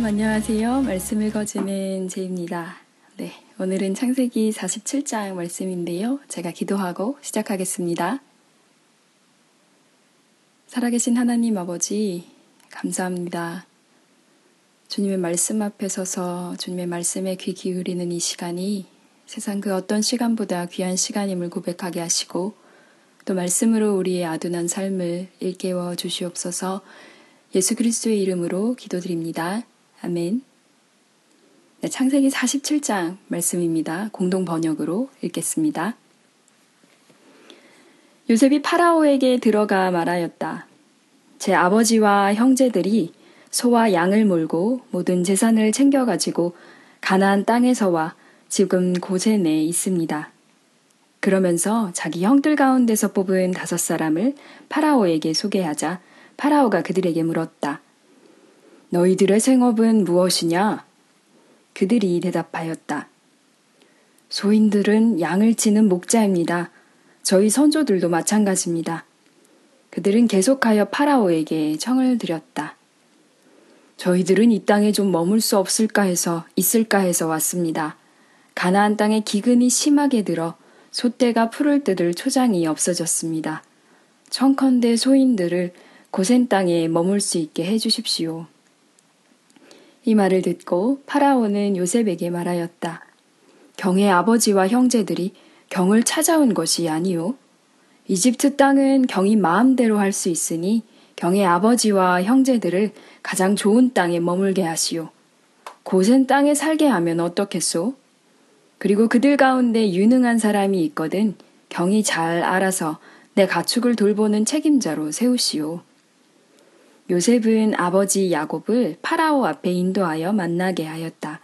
여러분 안녕하세요. 말씀 읽어주는 제입니다. 네, 오늘은 창세기 47장 말씀인데요. 제가 기도하고 시작하겠습니다. 살아계신 하나님 아버지, 감사합니다. 주님의 말씀 앞에 서서 주님의 말씀에 귀 기울이는 이 시간이 세상 그 어떤 시간보다 귀한 시간임을 고백하게 하시고 또 말씀으로 우리의 아둔한 삶을 일깨워 주시옵소서 예수 그리스도의 이름으로 기도드립니다. 아멘. 네, 창세기 47장 말씀입니다. 공동 번역으로 읽겠습니다. 요셉이 파라오에게 들어가 말하였다. 제 아버지와 형제들이 소와 양을 몰고 모든 재산을 챙겨가지고 가나안 땅에서와 지금 고센에 있습니다. 그러면서 자기 형들 가운데서 뽑은 다섯 사람을 파라오에게 소개하자 파라오가 그들에게 물었다. 너희들의 생업은 무엇이냐? 그들이 대답하였다. 소인들은 양을 치는 목자입니다. 저희 선조들도 마찬가지입니다. 그들은 계속하여 파라오에게 청을 드렸다. 저희들은 이 땅에 좀 머물 수 없을까 해서 있을까 해서 왔습니다. 가나안 땅에 기근이 심하게 들어 소떼가 풀을 뜯을 초장이 없어졌습니다. 청컨대 소인들을 고센 땅에 머물 수 있게 해 주십시오. 이 말을 듣고 파라오는 요셉에게 말하였다. 경의 아버지와 형제들이 경을 찾아온 것이 아니오. 이집트 땅은 경이 마음대로 할 수 있으니 경의 아버지와 형제들을 가장 좋은 땅에 머물게 하시오. 고센 땅에 살게 하면 어떻겠소? 그리고 그들 가운데 유능한 사람이 있거든 경이 잘 알아서 내 가축을 돌보는 책임자로 세우시오. 요셉은 아버지 야곱을 파라오 앞에 인도하여 만나게 하였다.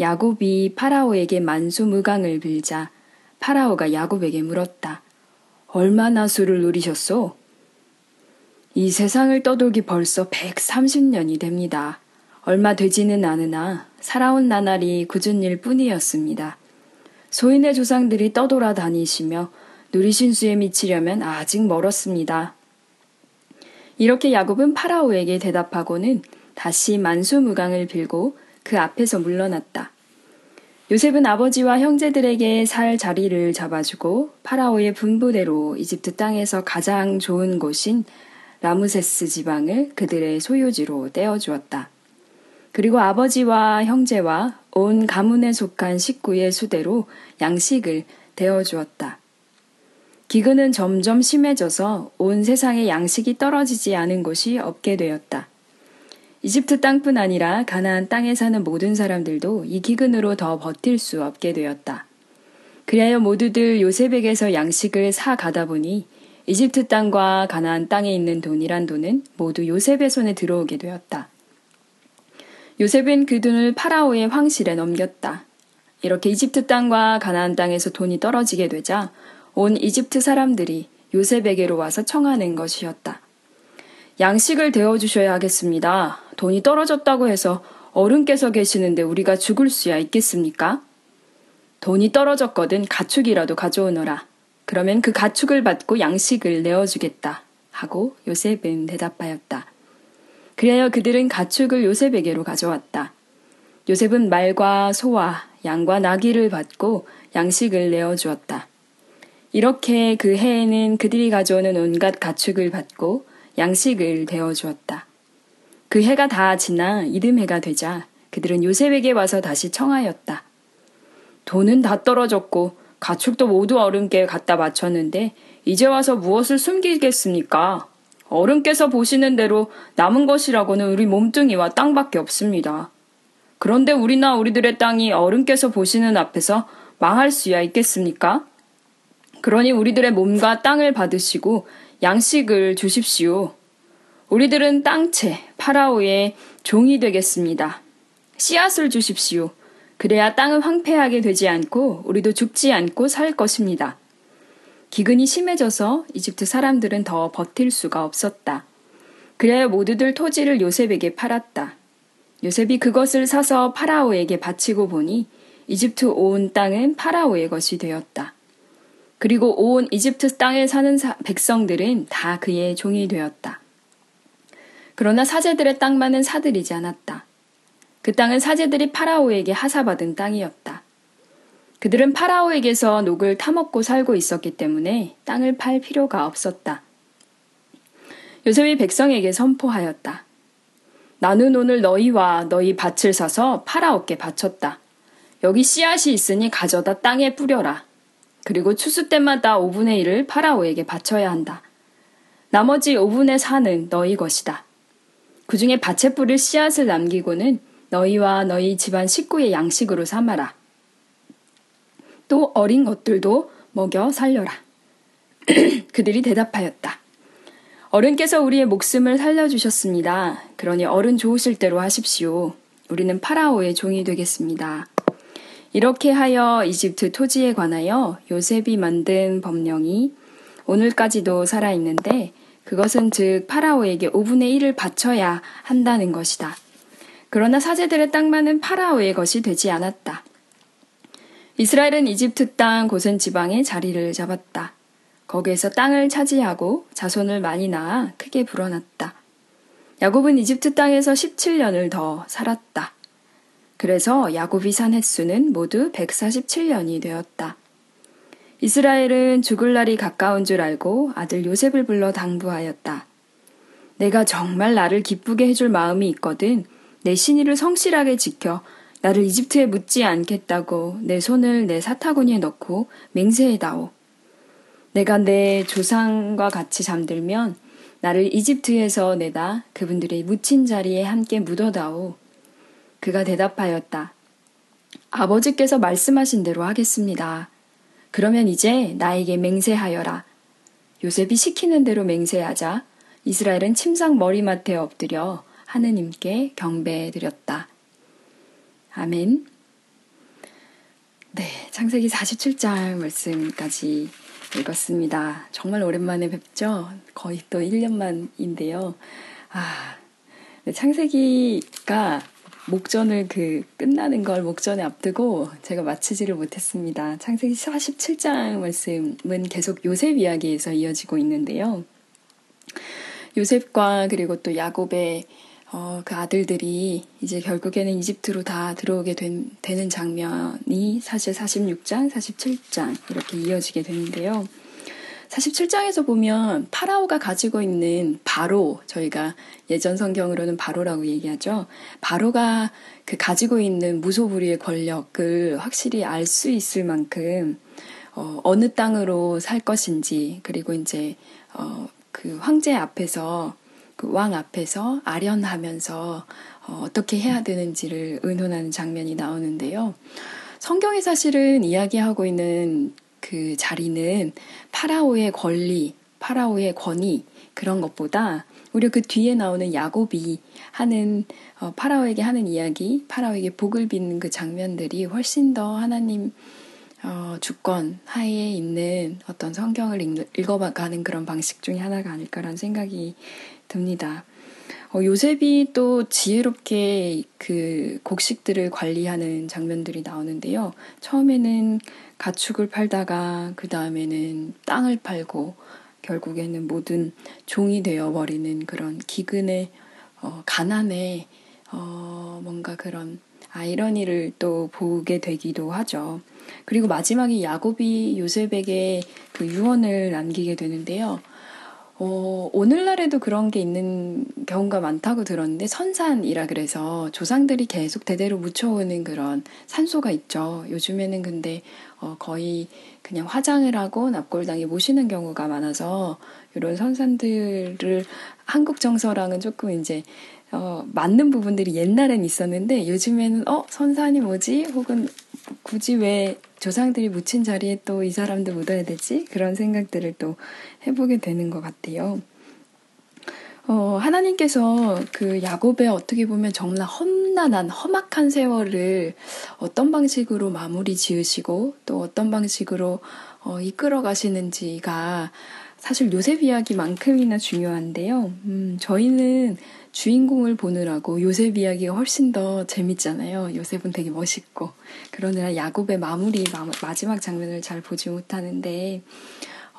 야곱이 파라오에게 만수무강을 빌자 파라오가 야곱에게 물었다. 얼마나 수를 누리셨소? 이 세상을 떠돌기 벌써 130년이 됩니다. 얼마 되지는 않으나 살아온 나날이 굳은 일 뿐이었습니다. 소인의 조상들이 떠돌아 다니시며 누리신 수에 미치려면 아직 멀었습니다. 이렇게 야곱은 파라오에게 대답하고는 다시 만수무강을 빌고 그 앞에서 물러났다. 요셉은 아버지와 형제들에게 살 자리를 잡아주고 파라오의 분부대로 이집트 땅에서 가장 좋은 곳인 라무세스 지방을 그들의 소유지로 떼어주었다. 그리고 아버지와 형제와 온 가문에 속한 식구의 수대로 양식을 대어주었다. 기근은 점점 심해져서 온 세상에 양식이 떨어지지 않은 곳이 없게 되었다. 이집트 땅뿐 아니라 가나안 땅에 사는 모든 사람들도 이 기근으로 더 버틸 수 없게 되었다. 그리하여 모두들 요셉에게서 양식을 사 가다 보니 이집트 땅과 가나안 땅에 있는 돈이란 돈은 모두 요셉의 손에 들어오게 되었다. 요셉은 그 돈을 파라오의 황실에 넘겼다. 이렇게 이집트 땅과 가나안 땅에서 돈이 떨어지게 되자 온 이집트 사람들이 요셉에게로 와서 청하는 것이었다. 양식을 데워주셔야 하겠습니다. 돈이 떨어졌다고 해서 어른께서 계시는데 우리가 죽을 수야 있겠습니까? 돈이 떨어졌거든 가축이라도 가져오너라. 그러면 그 가축을 받고 양식을 내어주겠다. 하고 요셉은 대답하였다. 그래야 그들은 가축을 요셉에게로 가져왔다. 요셉은 말과 소와 양과 나귀를 받고 양식을 내어주었다. 이렇게 그 해에는 그들이 가져오는 온갖 가축을 받고 양식을 데워 주었다. 그 해가 다 지나 이듬해가 되자 그들은 요셉에게 와서 다시 청하였다. 돈은 다 떨어졌고 가축도 모두 어른께 갖다 바쳤는데 이제 와서 무엇을 숨기겠습니까? 어른께서 보시는 대로 남은 것이라고는 우리 몸뚱이와 땅밖에 없습니다. 그런데 우리나 우리들의 땅이 어른께서 보시는 앞에서 망할 수야 있겠습니까? 그러니 우리들의 몸과 땅을 받으시고 양식을 주십시오. 우리들은 땅채 파라오의 종이 되겠습니다. 씨앗을 주십시오. 그래야 땅은 황폐하게 되지 않고 우리도 죽지 않고 살 것입니다. 기근이 심해져서 이집트 사람들은 더 버틸 수가 없었다. 그래야 모두들 토지를 요셉에게 팔았다. 요셉이 그것을 사서 파라오에게 바치고 보니 이집트 온 땅은 파라오의 것이 되었다. 그리고 온 이집트 땅에 사는 사, 백성들은 다 그의 종이 되었다. 그러나 사제들의 땅만은 사들이지 않았다. 그 땅은 사제들이 파라오에게 하사받은 땅이었다. 그들은 파라오에게서 녹을 타먹고 살고 있었기 때문에 땅을 팔 필요가 없었다. 요셉이 백성에게 선포하였다. 나는 오늘 너희와 너희 밭을 사서 파라오께 바쳤다. 여기 씨앗이 있으니 가져다 땅에 뿌려라. 그리고 추수 때마다 5분의 1을 파라오에게 바쳐야 한다. 나머지 5분의 4는 너희 것이다. 그 중에 밭에 뿌릴 씨앗을 남기고는 너희와 너희 집안 식구의 양식으로 삼아라. 또 어린 것들도 먹여 살려라. 그들이 대답하였다. 어른께서 우리의 목숨을 살려주셨습니다. 그러니 어른 좋으실 대로 하십시오. 우리는 파라오의 종이 되겠습니다. 이렇게 하여 이집트 토지에 관하여 요셉이 만든 법령이 오늘까지도 살아있는데 그것은 즉 파라오에게 5분의 1을 바쳐야 한다는 것이다. 그러나 사제들의 땅만은 파라오의 것이 되지 않았다. 이스라엘은 이집트 땅 고센 지방에 자리를 잡았다. 거기에서 땅을 차지하고 자손을 많이 낳아 크게 불어났다. 야곱은 이집트 땅에서 17년을 더 살았다. 그래서 야곱이 산 횟수는 모두 147년이 되었다. 이스라엘은 죽을 날이 가까운 줄 알고 아들 요셉을 불러 당부하였다. 내가 정말 나를 기쁘게 해줄 마음이 있거든 내 신의를 성실하게 지켜 나를 이집트에 묻지 않겠다고 내 손을 내 사타구니에 넣고 맹세해다오. 내가 내 조상과 같이 잠들면 나를 이집트에서 내다 그분들의 묻힌 자리에 함께 묻어다오. 그가 대답하였다. 아버지께서 말씀하신 대로 하겠습니다. 그러면 이제 나에게 맹세하여라. 요셉이 시키는 대로 맹세하자 이스라엘은 침상 머리맡에 엎드려 하느님께 경배드렸다. 아멘. 네, 창세기 47장 말씀까지 읽었습니다. 정말 오랜만에 뵙죠? 거의 또 1년 만인데요. 아, 네, 창세기가 목전을 그 끝나는 걸 목전에 앞두고 제가 마치지를 못했습니다. 창세기 47장 말씀은 계속 요셉 이야기에서 이어지고 있는데요. 요셉과 그리고 또 야곱의 어, 그 아들들이 이제 결국에는 이집트로 다 들어오게 된, 되는 장면이 사실 46장, 47장 이렇게 이어지게 되는데요. 47장에서 보면 파라오가 가지고 있는 바로 저희가 예전 성경으로는 바로라고 얘기하죠. 바로가 그 가지고 있는 무소불위의 권력을 확실히 알 수 있을 만큼 어, 어느 땅으로 살 것인지 그리고 이제 어, 그 황제 앞에서 그 왕 앞에서 아련하면서 어, 어떻게 해야 되는지를 의논하는 장면이 나오는데요. 성경이 사실은 이야기하고 있는 그 자리는 파라오의 권리, 파라오의 권위 그런 것보다 오히려 그 뒤에 나오는 야곱이 하는 어, 파라오에게 하는 이야기, 파라오에게 복을 빚는 그 장면들이 훨씬 더 하나님 어, 주권 하에 있는 어떤 성경을 읽, 어가는 그런 방식 중에 하나가 아닐까라는 생각이 듭니다. 어, 요셉이 또 지혜롭게 그 곡식들을 관리하는 장면들이 나오는데요. 처음에는 가축을 팔다가 그 다음에는 땅을 팔고 결국에는 모든 종이 되어버리는 그런 기근의 어, 가난의 어, 뭔가 그런 아이러니를 또 보게 되기도 하죠. 그리고 마지막에 야곱이 요셉에게 그 유언을 남기게 되는데요. 어, 오늘날에도 그런 게 있는 경우가 많다고 들었는데 선산이라 그래서 조상들이 계속 대대로 묻혀오는 그런 산소가 있죠. 요즘에는 근데 어, 거의 그냥 화장을 하고 납골당에 모시는 경우가 많아서 이런 선산들을 한국 정서랑은 조금 이제 어, 맞는 부분들이 옛날엔 있었는데 요즘에는 어 선산이 뭐지 혹은 굳이 왜 조상들이 묻힌 자리에 또 이 사람도 묻어야 되지 그런 생각들을 또 해보게 되는 것 같아요. 어, 하나님께서 그 야곱의 어떻게 보면 정말 험난한 험악한 세월을 어떤 방식으로 마무리 지으시고 또 어떤 방식으로 어, 이끌어 가시는지가 사실 요셉 이야기만큼이나 중요한데요. 음, 저희는 주인공을 보느라고 요셉 이야기가 훨씬 더 재밌잖아요. 요셉은 되게 멋있고. 그러느라 야곱의 마무리, 마지막 장면을 잘 보지 못하는데,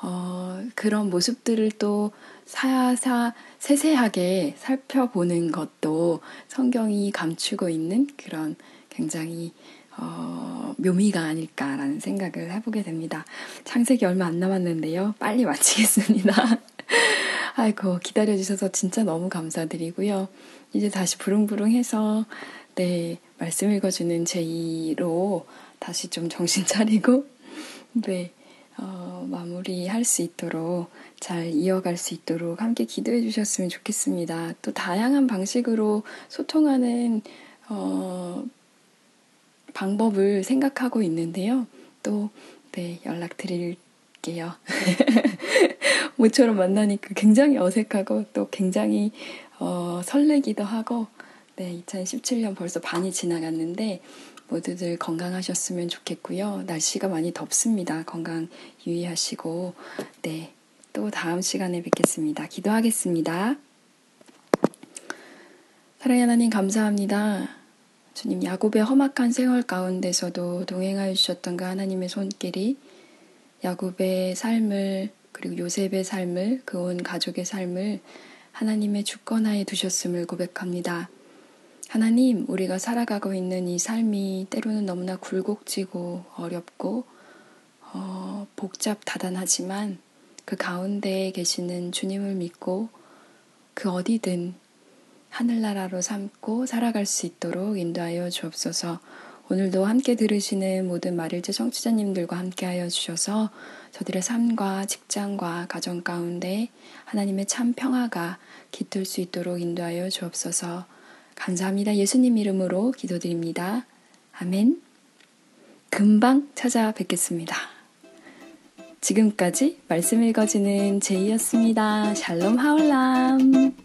어, 그런 모습들을 또 사사 세세하게 살펴보는 것도 성경이 감추고 있는 그런 굉장히 어, 묘미가 아닐까라는 생각을 해보게 됩니다. 창세기 얼마 안 남았는데요. 빨리 마치겠습니다. 아이고, 기다려주셔서 진짜 너무 감사드리고요. 이제 다시 부릉부릉해서, 네, 말씀 읽어주는 제2로 다시 좀 정신 차리고, 네, 어, 마무리할 수 있도록 잘 이어갈 수 있도록 함께 기도해 주셨으면 좋겠습니다. 또 다양한 방식으로 소통하는, 어, 방법을 생각하고 있는데요. 또, 네, 연락드릴게요. 모처럼 만나니까 굉장히 어색하고 또 굉장히 어, 설레기도 하고 네, 2017년 벌써 반이 지나갔는데 모두들 건강하셨으면 좋겠고요. 날씨가 많이 덥습니다. 건강 유의하시고 네, 또 다음 시간에 뵙겠습니다. 기도하겠습니다. 사랑의 하나님 감사합니다. 주님 야곱의 험악한 생활 가운데서도 동행하여 주셨던 그 하나님의 손길이 야곱의 삶을 그리고 요셉의 삶을 그 온 가족의 삶을 하나님의 주권하에 두셨음을 고백합니다. 하나님, 우리가 살아가고 있는 이 삶이 때로는 너무나 굴곡지고 어렵고 어, 복잡 다단하지만 그 가운데에 계시는 주님을 믿고 그 어디든 하늘나라로 삼고 살아갈 수 있도록 인도하여 주옵소서. 오늘도 함께 들으시는 모든 말일제 청취자님들과 함께하여 주셔서 저들의 삶과 직장과 가정 가운데 하나님의 참 평화가 깃들 수 있도록 인도하여 주옵소서. 감사합니다. 예수님 이름으로 기도드립니다. 아멘. 금방 찾아뵙겠습니다. 지금까지 말씀 읽어주는 제이였습니다. 샬롬 하울람.